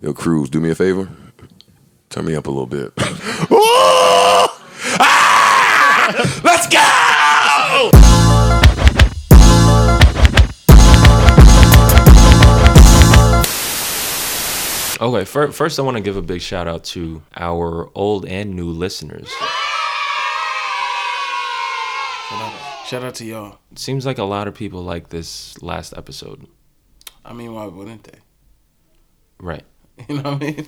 Yo, Cruz, do me a favor. Turn me up a little bit. Ah! Let's go! Okay, fir- first I want to give a big shout out to our old and new listeners. Shout out, shout out to y'all. It seems like a lot of people like this last episode. I mean, why wouldn't they? Right. You know what I mean?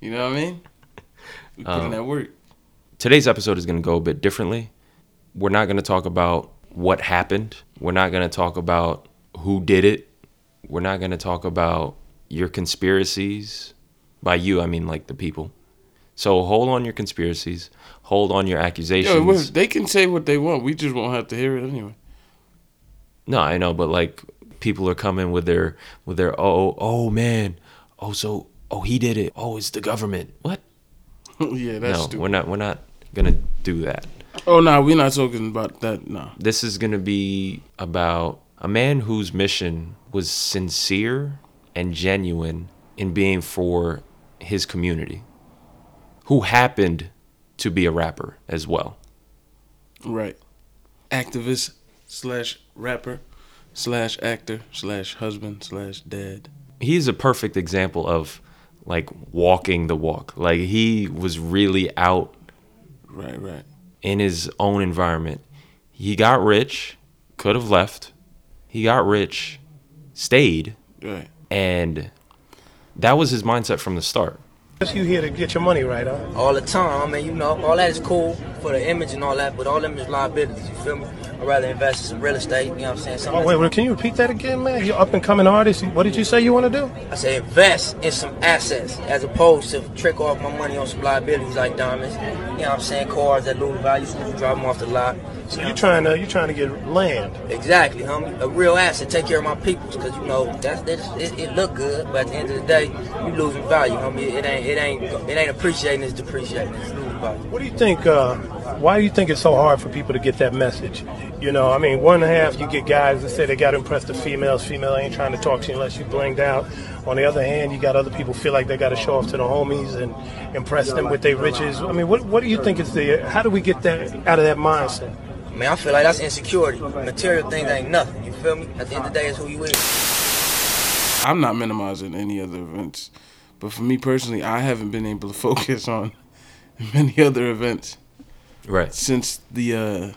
You know what I mean? We put in um, that work. Today's episode is going to go a bit differently. We're not going to talk about what happened. We're not going to talk about who did it. We're not going to talk about your conspiracies. By you, I mean like the people. So hold on your conspiracies. Hold on your accusations. Yo, well, they can say what they want. We just won't have to hear it anyway. No, I know, but like people are coming with their with their oh oh, oh man, oh so oh he did it. Oh, it's the government. What? yeah, that's no, stupid. we're not we're not gonna do that. Oh no, we're not talking about that. No. This is gonna be about a man whose mission was sincere and genuine in being for his community, who happened to be a rapper as well. Right. Activist slash rapper slash actor slash husband slash dad. He's a perfect example of like walking the walk. Like he was really out Right, right. in his own environment. He got rich, could have left. He got rich, stayed, Right. and that was his mindset from the start. You here to get your money right, huh? all the time. I mean, you know, all that is cool for the image and all that, but all them is liabilities. You feel me? I'd rather invest in some real estate. You know what I'm saying? Something Oh, wait, wait, can you repeat that again, man? You up and coming artist. What did you say you want to do? I say invest in some assets as opposed to trick off my money on some liabilities like diamonds. You know what I'm saying? Cars that lose value, so you drive them off the lot. So you're trying to you're trying to get land? Exactly, homie. A real asset. Take care of my people, cause you know that's, that's it, it look good, but at the end of the day, you losing value, homie. It ain't it ain't it ain't appreciating. It's depreciating. It's. What do you think? Uh, why do you think it's so hard for people to get that message? You know, I mean, one half you get guys that say they got to impress the females. Female ain't trying to talk to you unless you blinged out. On the other hand, you got other people feel like they got to show off to the homies and impress them with their riches. I mean, what what do you think is the? How do we get that out of that mindset? Man, I feel like that's insecurity. Material things ain't nothing. You feel me? At the end of the day, it's who you is. I'm not minimizing any other events, but for me personally, I haven't been able to focus on many other events Right. since the uh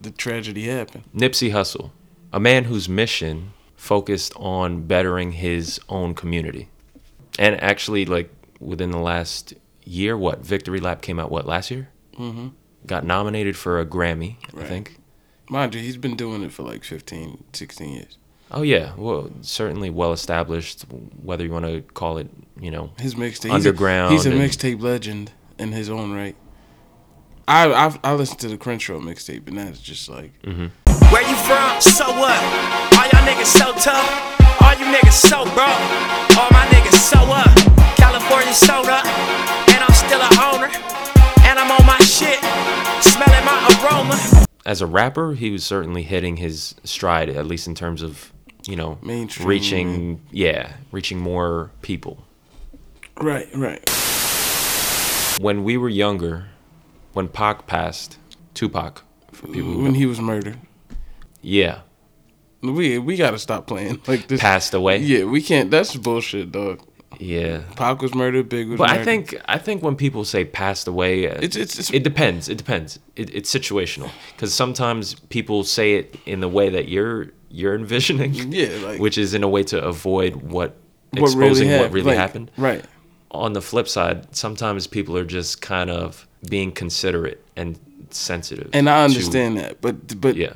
the tragedy happened. Nipsey Hussle, a man whose mission focused on bettering his own community. And actually, like within the last year, what Victory Lap came out? What last year? Mm-hmm. Got nominated for a Grammy, I think. Mind you, he's been doing it for like 15, 16 years. Oh yeah, well, certainly well established. Whether you want to call it, you know, His mixtape Underground He's a, and- he's a mixtape legend in his own right. I I I listened to the Crenshaw mixtape, and that's just like mm-hmm. Where you from? So what? All y'all niggas so tough. All you niggas so broke. All my niggas so up. California soda. And I'm still a owner. And I'm on my shit. Smelling my aroma. as a rapper, he was certainly hitting his stride, at least in terms of, you know, Mainstream, reaching, yeah, reaching more people. right, right. When we were younger, when Pac passed, Tupac, for people who When he was murdered, yeah, we we gotta stop playing like this. passed away. Yeah, we can't. That's bullshit, dog. Yeah. Pac was murdered. Big was But murdered. I think I think when people say passed away, uh, It's- it's- it's- it depends. It depends. It, it's situational because sometimes people say it in the way that you're you're envisioning, Yeah, like- which is in a way to avoid what what exposing really happened. what really like, happened. Right. On the flip side, sometimes people are just kind of being considerate and sensitive. And I to- understand that, but but yeah,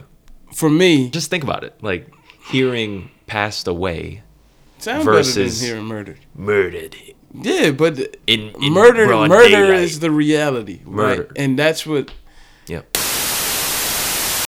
for me, just think about it. Like hearing passed away, sound versus- better than hearing murdered. murdered. Yeah, but In- in murder, murder daylight. is the reality, Murder. right? And that's what.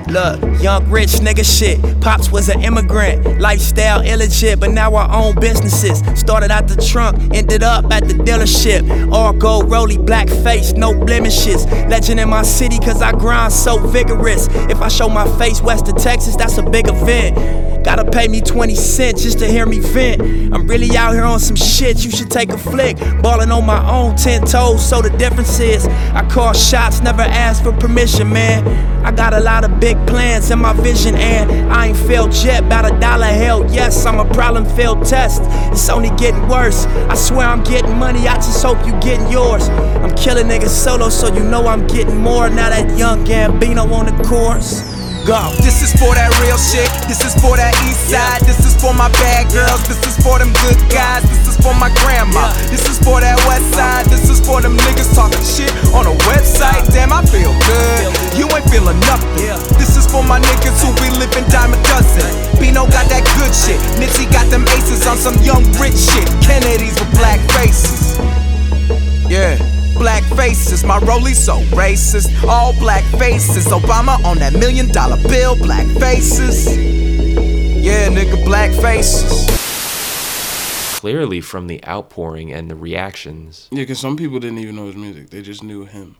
Look, young rich nigga shit. Pops was an immigrant, lifestyle illegit, but now I own businesses. Started out the trunk, ended up at the dealership. All gold, rolly, black face, no blemishes. Legend in my city, cause I grind so vigorous. If I show my face west of Texas, that's a big event. Gotta pay me 20 cents just to hear me vent. I'm really out here on some shit, you should take a flick. Ballin' on my own, 10 toes, so the difference is I call shots, never ask for permission, man. I got a lot of big plans in my vision, and I ain't failed yet. About a dollar, hell yes, I'm a problem failed test. It's only getting worse. I swear I'm getting money, I just hope you getting yours. I'm killing niggas solo, so you know I'm getting more. Now that young Gambino on the course. Go. This is for that real shit. This is for that east side. This is for my bad girls. This is for them good guys. This is for my grandma. This is for that west side. This is for them niggas talking shit on a website. Damn, I feel good. You ain't feeling nothing. This is for my niggas who be living diamond dozen. Bino got that good shit. Nipsey got them aces on some young rich shit. Kennedy's with black faces. Yeah. Black faces, my rollie so racist. All black faces, Obama on that million dollar bill. Black faces, yeah, nigga, black faces. Clearly, from the outpouring and the reactions, Yeah, because some people didn't even know his music; they just knew him.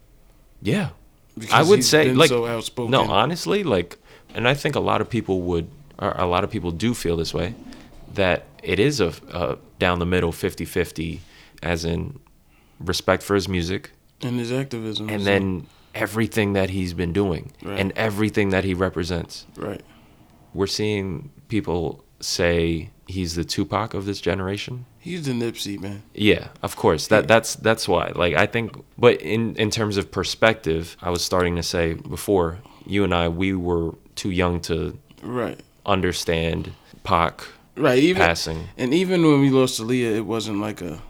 yeah, Because I would he's say been like so outspoken. no, honestly, like, and I think a lot of people would, or a lot of people do feel this way, that it is a, a down the middle 50-50, as in respect for his music, and his activism, and is- then everything that he's been doing Right. and everything that he represents. right, We're seeing people say he's the Tupac of this generation. he's the Nipsey man. Yeah, of course. That that's that's why. Like I think but in in terms of perspective, I was starting to say before, you and I we were too young to Right, understand Pac right. Even passing. and even when we lost Aaliyah, it wasn't like a.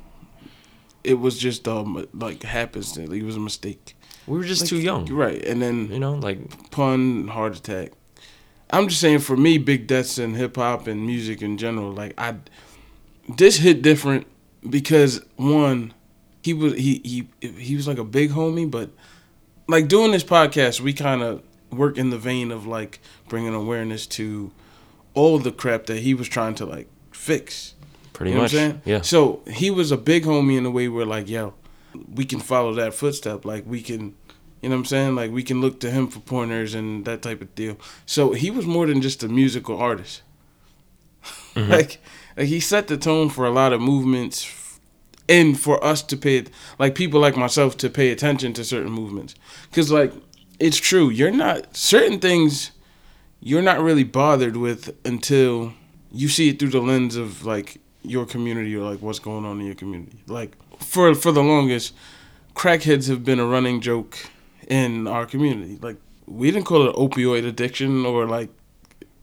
It was just um like happens. It was a mistake. We were just Like, too young. Right, and then You know, like pun heart attack. I'm just saying for me, big deaths in hip hop and music in general, like I, this hit different because one, he was he he he was like a big homie, but like doing this podcast, we kind of work in the vein of like bringing awareness to all the crap that he was trying to like fix. Pretty You know much. what I'm saying? Yeah. So he was a big homie in the way where like, yo, we can follow that footstep. Like we can, you know what I'm saying? Like we can look to him for pointers and that type of deal. So he was more than just a musical artist. Mm-hmm. like, like he set the tone for a lot of movements, and for us to pay, like people like myself to pay attention to certain movements. Cause like it's true, you're not certain things. You're not really bothered with until you see it through the lens of like your community or like what's going on in your community. Like for for the longest, crackheads have been a running joke in our community. Like we didn't call it opioid addiction or like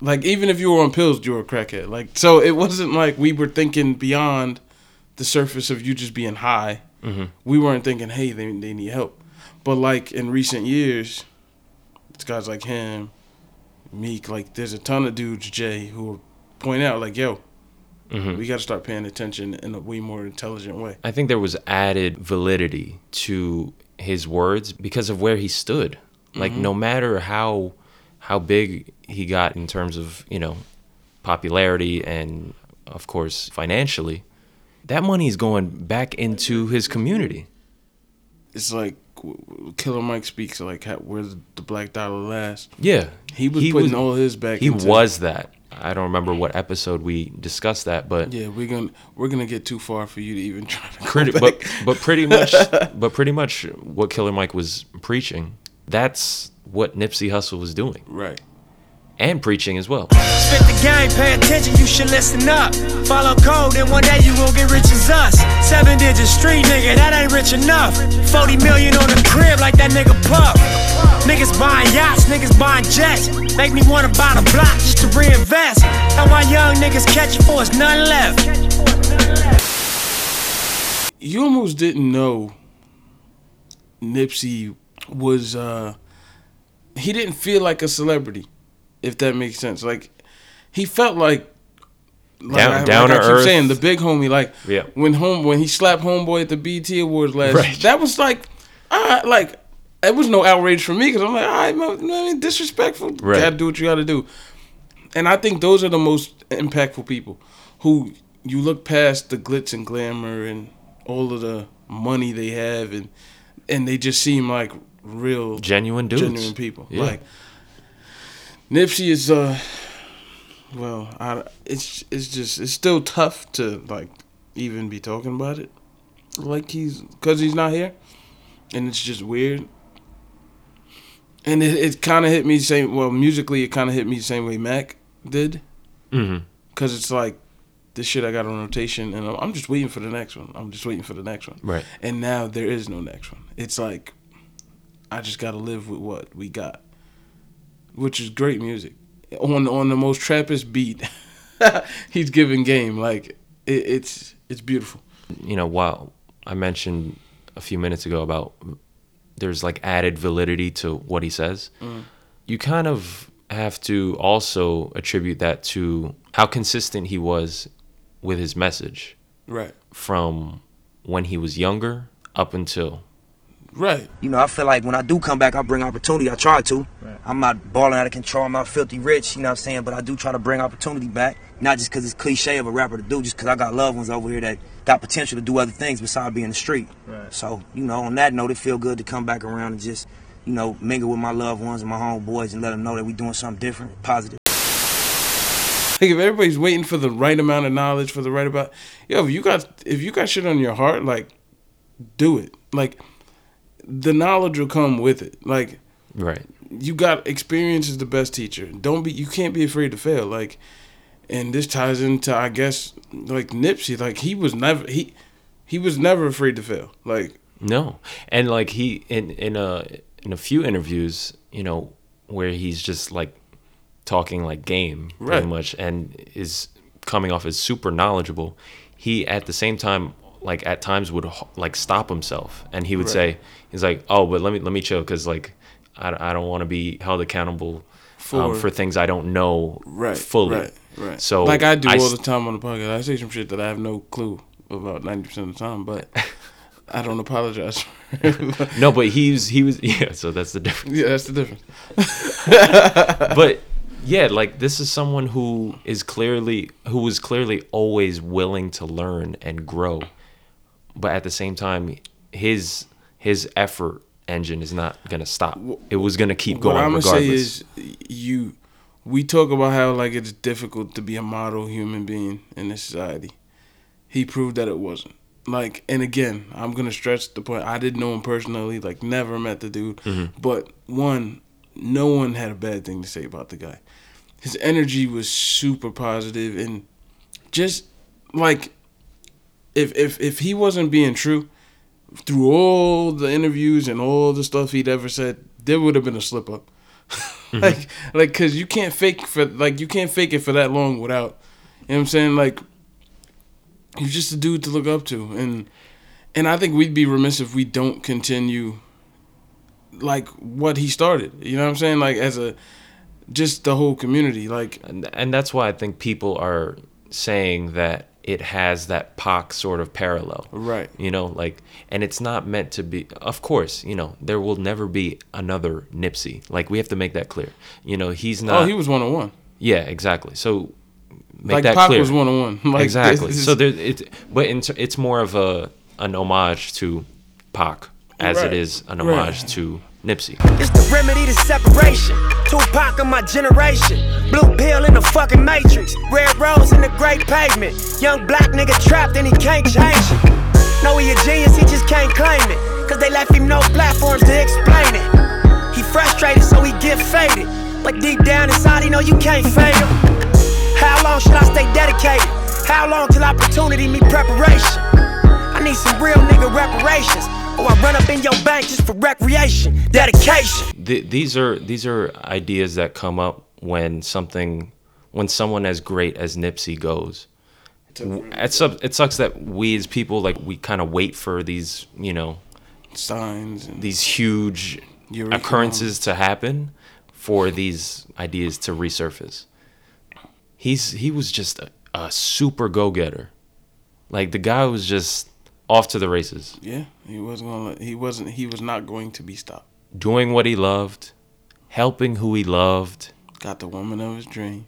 like even if you were on pills, you were a crackhead. Like so, it wasn't like we were thinking beyond the surface of you just being high. Mm-hmm. We weren't thinking, hey, they they need help. But like in recent years, it's guys like him, Meek, like there's a ton of dudes, Jay, who point out like, yo, we got to start paying attention in a way more intelligent way. I think there was added validity to his words because of where he stood. Like Mm-hmm. no matter how how big he got in terms of, you know, popularity and of course financially, that money is going back into his community. It's like Killer Mike speaks like where's the black dollar last. Yeah. He was putting all his back. He was that. I don't remember what episode we discussed that, but Yeah, we're gonna we're gonna get too far for you to even try to go pretty but but pretty much but pretty much what Killer Mike was preaching, that's what Nipsey Hussle was doing right. and preaching as well. Spit the game, pay attention, you should listen up. Follow code, and one day you gon' get rich as us. Seven digit street nigga, that ain't rich enough. 40 million on the crib like that nigga Puff. Niggas buying yachts, niggas buying jets. Make me wanna buy the block just to reinvest. And why young niggas catch it for us, none left. You almost didn't know Nipsey was uh he didn't feel like a celebrity, if that makes sense. Like he felt like like Down- I, down like to I keep earth. saying the big homie, like Yeah. when home when he slapped homeboy at the BET Awards last, Right. that was like, uh, like it was no outrage for me because I'm like, all right, man, I mean, disrespectful. Right. Gotta do what you gotta do. And I think those are the most impactful people who you look past the glitz and glamour and all of the money they have and and they just seem like real Genuine dudes. genuine people. Yeah. Like Nipsey is uh Well, I, it's it's just it's still tough to like even be talking about it, like he's because he's not here, and it's just weird. And it, it kind of hit me the same. Well, musically, it kind of hit me the same way Mac did, Mm-hmm. because it's like this shit I got on rotation, and I'm, I'm just waiting for the next one. I'm just waiting for the next one. Right. And now there is no next one. It's like I just got to live with what we got, which is great music on on the most trappist beat. he's giving game like it, it's it's beautiful. you know, while I mentioned a few minutes ago about there's like added validity to what he says, mm. you kind of have to also attribute that to how consistent he was with his message Right. from when he was younger up until Right. You know, I feel like when I do come back, I bring opportunity. I try to. I'm not balling out of control. I'm not filthy rich, you know what I'm saying? But I do try to bring opportunity back. Not just because it's cliche of a rapper to do, just because I got loved ones over here that got potential to do other things besides being the street. Right. So, you know, on that note, it feel good to come back around and just, you know, mingle with my loved ones and my homeboys and let them know that we doing something different, positive. Like if everybody's waiting for the right amount of knowledge for the right about, yo, if you got if you got shit on your heart, like, do it. Like, the knowledge will come with it. Like, right. you got experience is the best teacher. Don't be you can't be afraid to fail. Like and this ties into I guess like Nipsey. Like he was never he he was never afraid to fail. Like No, and like he in in a in a few interviews, you know, where he's just like talking like game pretty Right. much, and is coming off as super knowledgeable. He at the same time, like at times would like stop himself, and he would Right. say, he's like, oh, but let me let me chill, because like I I don't want to be held accountable. For- um, for things I don't know right, fully. Right, right. So like I do all the time on the podcast. I say some shit that I have no clue about ninety percent of the time, but I don't apologize. No, but he's he was yeah. So that's the difference. yeah, that's the difference. but yeah, like this is someone who is clearly who was clearly always willing to learn and grow, but at the same time, his his effort engine is not gonna stop. It was gonna keep going what I'm gonna regardless. say is you. We talk about how like it's difficult to be a model human being in this society. He proved that it wasn't. Like, and again, I'm gonna stretch the point. I didn't know him personally, like never met the dude, Mm-hmm. but one, no one had a bad thing to say about the guy. His energy was super positive and just like if if if he wasn't being true through all the interviews and all the stuff he'd ever said, there would have been a slip up. Mm-hmm. like like cuz you can't fake for like you can't fake it for that long without you know what I'm saying like he's just a dude to look up to and and I think we'd be remiss if we don't continue like what he started. You know what I'm saying? Like as a just the whole community like and, and that's why I think people are saying that it has that Pac sort of parallel. Right. You know, like, and it's not meant to be. Of course, you know, there will never be another Nipsey. Like, we have to make that clear. You know, he's oh, not. oh, he was one on one. Yeah, exactly. So make Like that Pac clear. was one on one. Exactly. this is- So there, it, but in, it's more of a an homage to Pac as Right. it is an Right. homage to Nipsey. It's the remedy to separation. Tupac of my generation. Blue pill in the fucking matrix. Red rose in the great pavement. Young black nigga trapped and he can't change it. Know he a genius, he just can't claim it. Cause they left him no platforms to explain it. He frustrated, so he get faded. But deep down inside, he know you can't fade. How long should I stay dedicated? How long till opportunity meet preparation? I need some real nigga reparations. Or I run up in your bank just for recreation. Dedication. Th- these are these are ideas that come up when something when someone as great as Nipsey goes. It, su- it sucks that we as people like we kind of wait for these you know signs and these huge Eureka occurrences to happen for these ideas to resurface. He's he was just a, a super go getter. Like the guy was just off to the races, Yeah, he wasn't gonna. He wasn't. He was not going to be stopped. doing what he loved, helping who he loved. Got the woman of his dreams.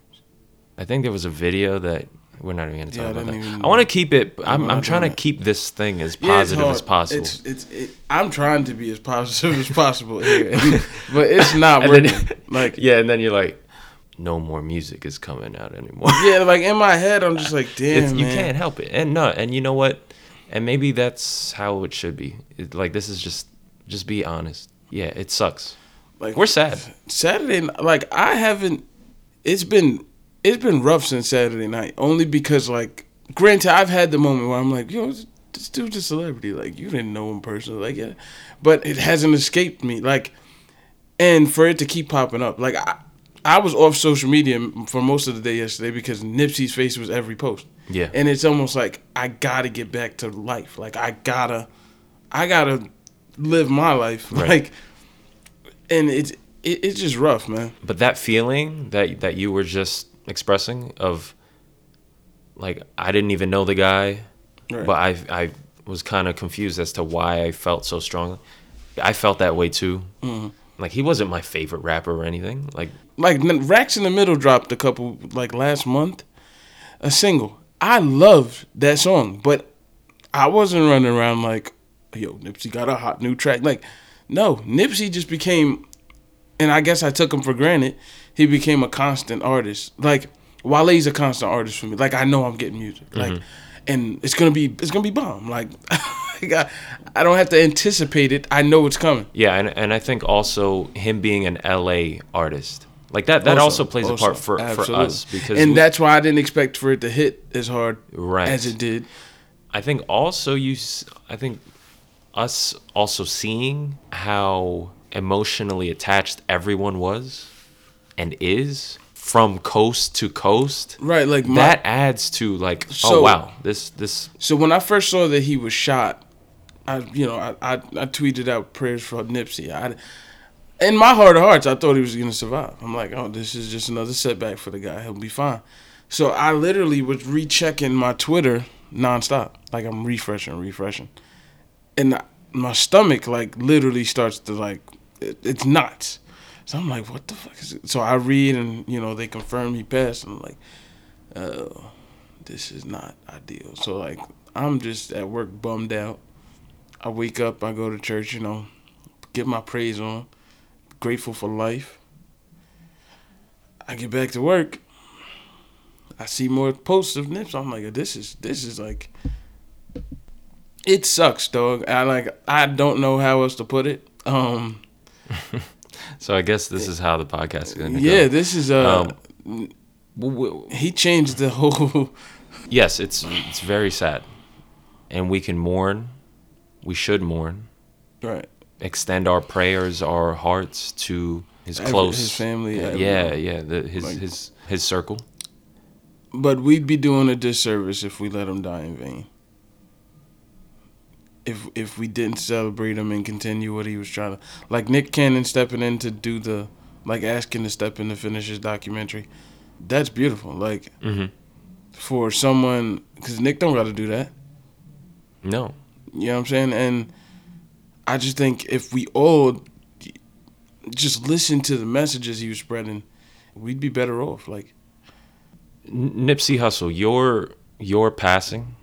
I think there was a video that we're not even gonna talk Yeah, about that. I want to keep it. I'm, I'm trying to that. keep this thing as Yeah, positive as possible. It's it's. It, I'm trying to be as positive as possible here, but it's not working. then- like yeah, and then you're like, no more music is coming out anymore. Yeah, like in my head, I'm just like, damn, It's, you man. can't help it. And no, and you know what? And maybe that's how it should be. It, like this is just just be honest. Yeah, it sucks. Like We're sad. Saturday, like I haven't. It's been it's been rough since Saturday night. Only because like, granted, I've had the moment where I'm like, yo, this dude's a celebrity. Like you didn't know him personally, like yeah, but it hasn't escaped me. Like, and for it to keep popping up, like I. I was off social media for most of the day yesterday because Nipsey's face was every post. Yeah. And it's almost like I gotta get back to life. Like I gotta, I gotta live my life. Right. Like, and it's it, it's just rough, man. But that feeling that that you were just expressing of like I didn't even know the guy, Right. but I I was kind of confused as to why I felt so strongly. I felt that way too. Mm-hmm. Like he wasn't my favorite rapper or anything. Like Like Racks in the Middle dropped a couple like last month, a single. I loved that song, but I wasn't running around like, yo, Nipsey got a hot new track. Like, no, Nipsey just became, and I guess I took him for granted. He became a constant artist. Like Wale's a constant artist for me. Like I know I'm getting music. Like, mm-hmm. and it's gonna be it's gonna be bomb. Like, I, I don't have to anticipate it. I know it's coming. yeah, and and I think also him being an LA artist. Like that that also, plays a part also, for, for us because and we- that's why I didn't expect for it to hit as hard Right. as it did. I think also you I think us also seeing how emotionally attached everyone was and is from coast to coast. Right, like my, that adds to like oh wow, this this So when I first saw that he was shot, I you know I I, I tweeted out prayers for Nipsey. I, in my heart of hearts, I thought he was gonna survive. I'm like, oh, this is just another setback for the guy. He'll be fine. So I literally was rechecking my Twitter nonstop. Like I'm refreshing, refreshing, and my stomach like literally starts to like it, it's nuts. So I'm like, what the fuck is it? So I read and you know they confirm he passed. I'm like, oh, this is not ideal. So like I'm just at work bummed out. I wake up, I go to church, you know, get my praise on, grateful for life. I get back to work. I see more posts of Nips. I'm like, this is this is like, it sucks, dog. I like I don't know how else to put it. Um, so I guess this is how the podcast is going to yeah, go. this is uh, Um, he changed the whole. yes, it's it's very sad. And we can mourn. We should mourn. right. Extend our prayers, our hearts to his Every- close his family, Yeah, everyone. yeah, the, his Like- his his circle. But we'd be doing a disservice if we let him die in vain. If if we didn't celebrate him and continue what he was trying to, like Nick Cannon stepping in to do the, like asking to step in to finish his documentary, that's beautiful. Like Mhm. for someone, because Nick don't got to do that. No, You know what I'm saying? And I just think if we all just listen to the messages he was spreading, we'd be better off. Like Nipsey Hussle, your your passing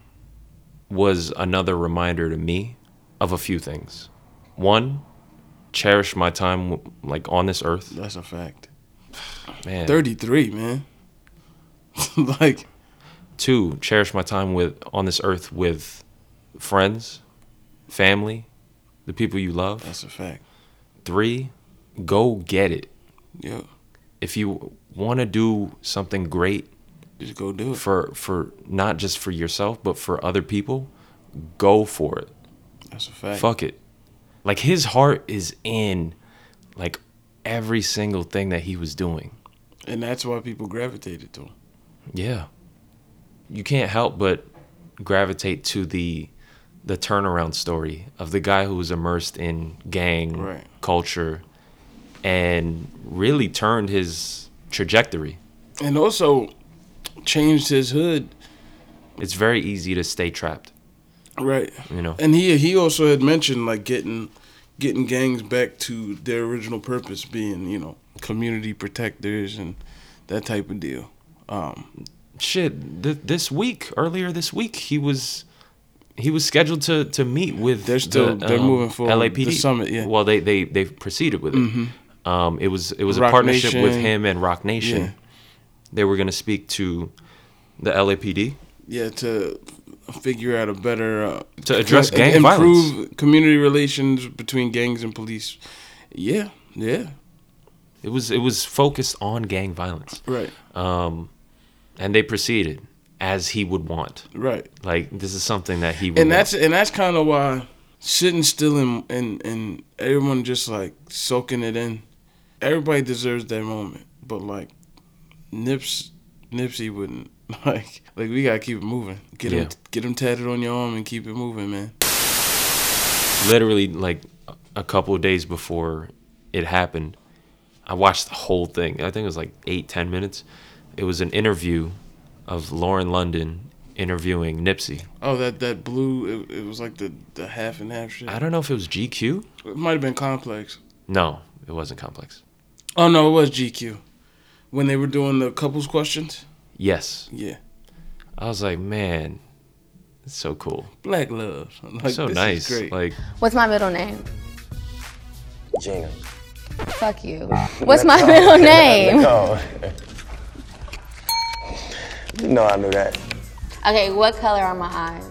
was another reminder to me of a few things. One, cherish my time like on this earth, that's a fact. man. 33, man. like Two, cherish my time with on this earth with friends, family, the people you love. that's a fact. Three, go get it. Yeah, If you want to do something great just go do it. for for not just for yourself but for other people, go for it. That's a fact. Fuck it. Like his heart is in like every single thing that he was doing. And that's why people gravitated to him. Yeah. You can't help but gravitate to the the turnaround story of the guy who was immersed in gang Right. culture and really turned his trajectory. And also changed his hood. It's very easy to stay trapped, Right. you know. And he he also had mentioned like getting getting gangs back to their original purpose being, you know, community protectors and that type of deal. Um, Shit, th- this week, earlier this week, he was he was scheduled to to meet with They're still- the, they're um, moving forward, LAPD the summit, yeah. Well, they they they proceeded with it. Um, it was it was a Roc partnership with him and Roc Nation. Yeah. they were going to speak to the LAPD. Yeah, to figure out a better uh, To address gang improve violence. community relations between gangs and police. Yeah, yeah, It was it was focused on gang violence. right, Um, and they proceeded as he would want. right. Like this is something that he would and want. that's and that's kind of why sitting still and and and everyone just like soaking it in. Everybody deserves that moment, but like Nips Nipsey wouldn't like like we gotta keep it moving. Get him get him tatted on your arm and keep it moving, man. literally like a couple of days before it happened i watched the whole thing i think it was like eight ten minutes it was an interview of lauren london interviewing nipsey Oh, that that blue it, it was like the the half and half shit. i don't know if it was gq It might have been complex. no it wasn't complex Oh no, it was GQ when they were doing the couples questions. yes Yeah, i was like man it's so cool black love. Like, so this is nice great. like What's my middle name? Gina. Fuck you. What's my middle name? You know I knew that. Okay, what color are my eyes?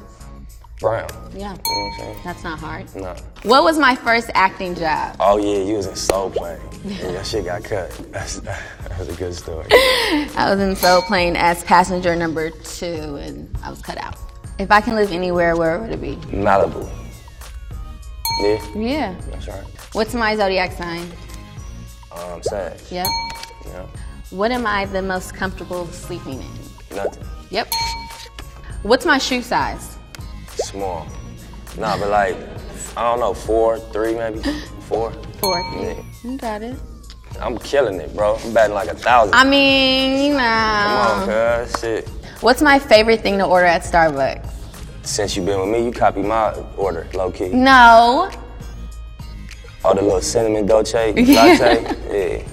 Brown. Yeah, You know what I'm saying? that's not hard. No. What was my first acting job? Oh yeah, you was in Soul Plane. Yeah, that shit got cut. That's, that was a good story. I was in Soul Plane as passenger number two, and I was cut out. If I can live anywhere, where would it be? Malibu. Yeah, Yeah. that's right. What's my zodiac sign? Um, sad. Yep. Know, What am I the most comfortable sleeping in? Nothing. Yep. What's my shoe size? Small. Nah, but like, I don't know, four, three maybe, four. Four. Yeah. You got it. I'm killing it, bro. I'm batting like a thousand. I mean, you Come on, know. cuz, shit. What's my favorite thing to order at Starbucks? Since you've been with me, you copy my order, low key. No. All the little cinnamon dolce latte. yeah.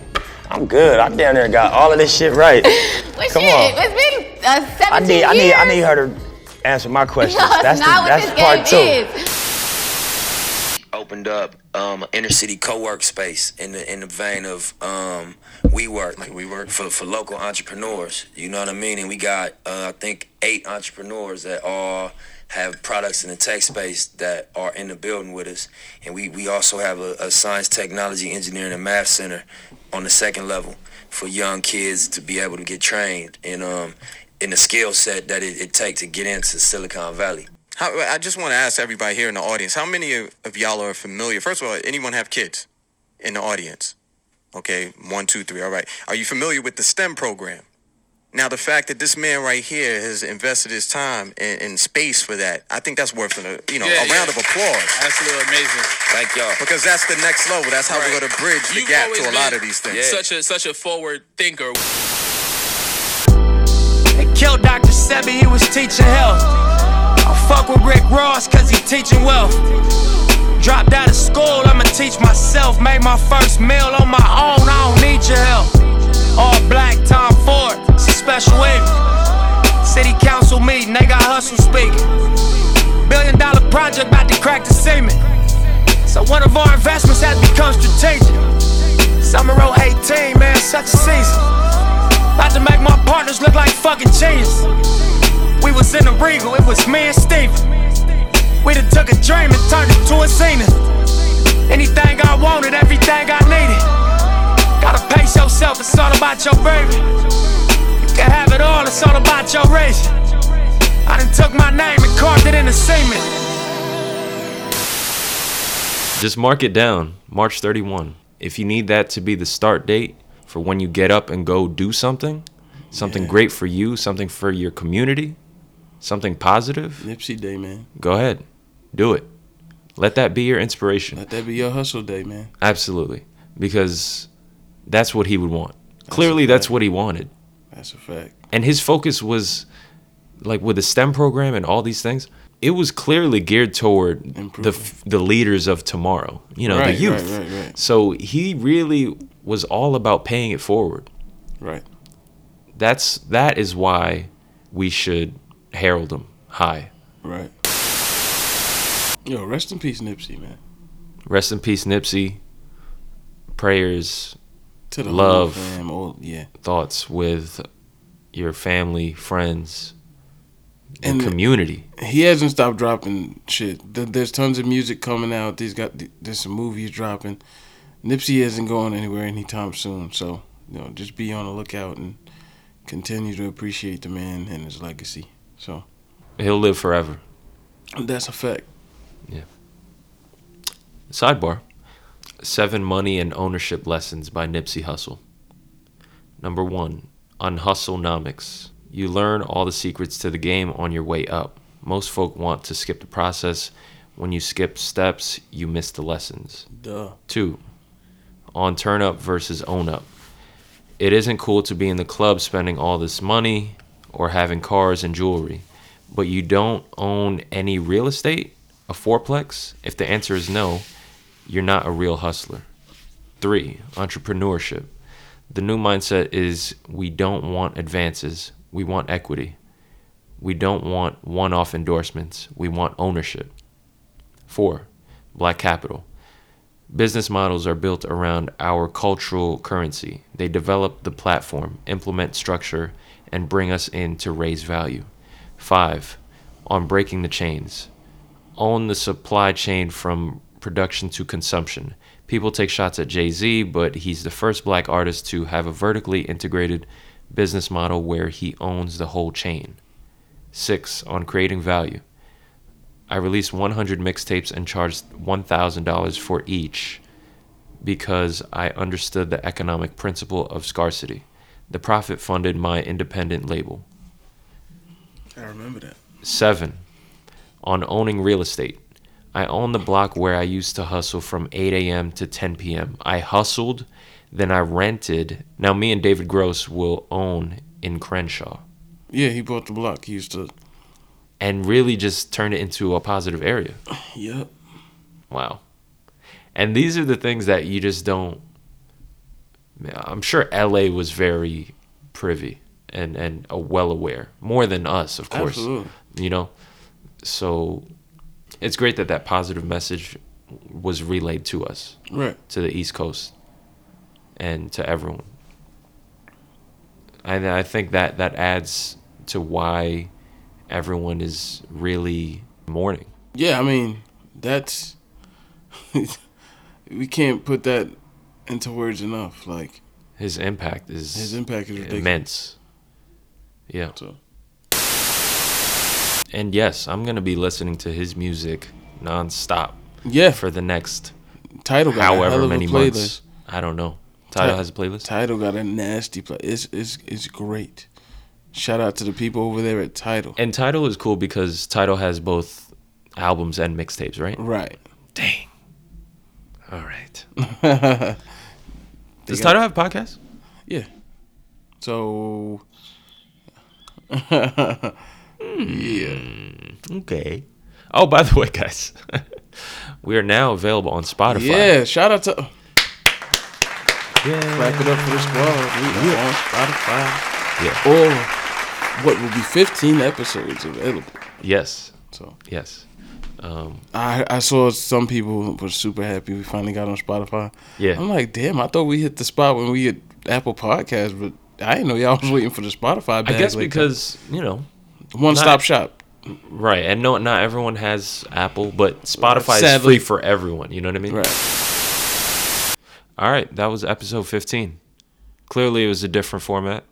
I'm good. I down there got all of this shit right. What Come shit? on. It's been uh, 17 I need, I need. I need her to answer my questions. No, that's that's not the, what that's this part game two. is. opened up um, inner city co-work space in the in the vein of um, WeWork like WeWork for for local entrepreneurs. You know what I mean? And we got uh, I think eight entrepreneurs that all have products in the tech space that are in the building with us, and we we also have a, a science, technology, engineering, and math center on the second level for young kids to be able to get trained in um in the skill set that it, it takes to get into Silicon Valley. How, I just want to ask everybody here in the audience, how many of, of y'all are familiar? First of all, anyone have kids in the audience? Okay, one, two, three. All right. Are you familiar with the STEM program? Now, the fact that this man right here has invested his time and, and space for that, I think that's worth a you know Yeah, a round of applause Absolutely amazing. Thank y'all. because that's the next level. That's how we're going to bridge the You've gap always to a lot been of these things. Such a such a forward thinker. They killed Dr. Sebi, he was teaching health. I fuck with Rick Ross cause he teaching wealth. Dropped out of school, I'ma teach myself. Made my first meal on my own, I don't need your help. All black, Tom Ford, it's a special week. City council meeting, they got Hussle speaking. Billion dollar project about to crack the cement. So one of our investments has become strategic. Summer 18, man, such a season. About to make my partners look like fucking genius. We was in the Regal, it was me and Steven. We done took a dream and turned it to a scene. Anything I wanted, everything I needed. Gotta pace yourself, it's all about your baby. You can have it all, it's all about your race. I done took my name and carved it in the cement. Just mark it down, March 31. If you need that to be the start date for when you get up and go do something, something great for you, something for your community, something positive, Nipsey Day, man. go ahead. Do it. Let that be your inspiration. Let that be your hustle day, man. Absolutely. Because that's what he would want. Clearly, that's what he wanted. That's a fact. And his focus was like with the STEM program and all these things. It was clearly geared toward the Improving. the leaders of tomorrow, you know, Right, the youth. right, right. So he really was all about paying it forward. Right. That's that is why we should herald him high. Right. Yo, rest in peace, Nipsey, man. Rest in peace, Nipsey. Prayers, To the Love. fam. Yeah. thoughts with your family, friends, your And- community. he hasn't stopped dropping shit. There's tons of music coming out. He's got there's some movies dropping. Nipsey isn't going anywhere anytime soon. So you know, just be on the lookout and continue to appreciate the man and his legacy. So He'll live forever. that's a fact. Yeah. Sidebar Seven Money and Ownership Lessons by Nipsey Hussle. Number one, on Hustlenomics. You learn all the secrets to the game on your way up. Most folk want to skip the process. When you skip steps, you miss the lessons. Duh. Two, on turn up versus own up. It isn't cool to be in the club spending all this money or having cars and jewelry, but you don't own any real estate, a fourplex? If the answer is no, you're not a real hustler. Three, entrepreneurship. The new mindset is we don't want advances, we want equity. We don't want one off endorsements, we want ownership. Four, black capital. Business models are built around our cultural currency. They develop the platform, implement structure, and bring us in to raise value. Five, on breaking the chains. Own the supply chain from production to consumption. People take shots at Jay Z, but he's the first black artist to have a vertically integrated business model where he owns the whole chain. Six, on creating value. I released 100 mixtapes and charged $1,000 for each because I understood the economic principle of scarcity. The profit funded my independent label. I remember that. Seven, on owning real estate. I own the block where I used to hustle from 8 a.m. to 10 p.m. I hustled, then I rented. Now, me and David Gross will own in Crenshaw Yeah, he bought the block. He used to. and really just turn it into a positive area. Yep. Wow. And these are the things that you just don't. I'm sure LA was very privy and and well aware, more than us, of course. Absolutely. You know, so it's great that that positive message was relayed to us, Right. to the East Coast, and to everyone. And I think that that adds to why everyone is really mourning. Yeah, I mean, that's we can't put that into words enough. Like His impact is his impact is ridiculous. immense. Yeah. So And yes, I'm gonna be listening to his music nonstop. Yeah. For the next Tidal got a hell however many months. I don't know. Tidal Ti- has a playlist. Tidal got a nasty play. It's it's it's great. Shout out to the people over there at Tidal. And Tidal is cool because Tidal has both albums and mixtapes, right? Right. Dang. All right. Does Tidal have a podcast? Yeah. So. yeah. Okay. Oh, by the way, guys, we are now available on Spotify. Yeah. Shout out to. Yeah. Clap it up for the squad. We are on Spotify. Yeah. Or what will be 15 episodes available. Yes. So yes. Um, I I saw some people were super happy we finally got on Spotify. Yeah. I'm like, damn, I thought we hit the spot when we hit Apple Podcasts, but I didn't know y'all was waiting for the Spotify. I bag guess like that. because you know, one not- stop shop. Right, and no, not everyone has Apple, but Spotify is free for everyone. You know what I mean? Right. All right, that was episode 15. Clearly, it was a different format.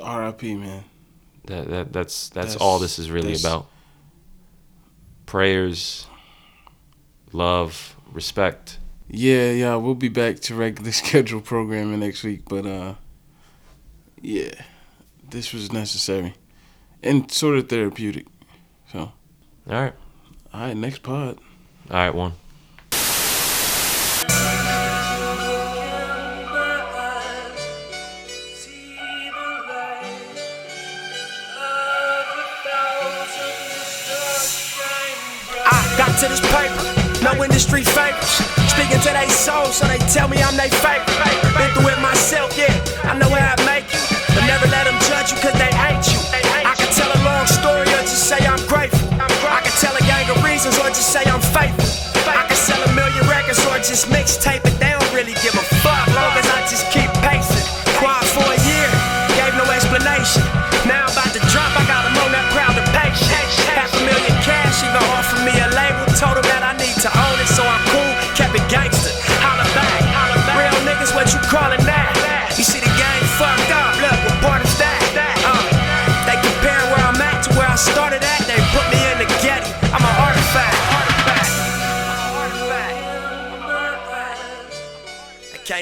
R.I.P. Man. That, that that's, that's That's- all this is really about. Prayers, love, respect. Yeah, yeah, we'll be back to regular schedule programming next week, but uh, yeah, this was necessary and sort of therapeutic. So, All right, all right, next pod. all right, one. I got to this paper, no industry favors. Speaking to they souls, so they tell me I'm they favorite. Been through it myself, yeah. I know how I make you, but never let them judge you cause they hate you.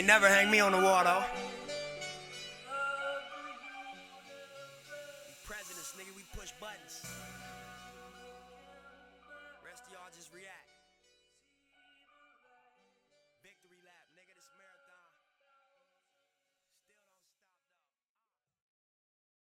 Never hang me on the wall though.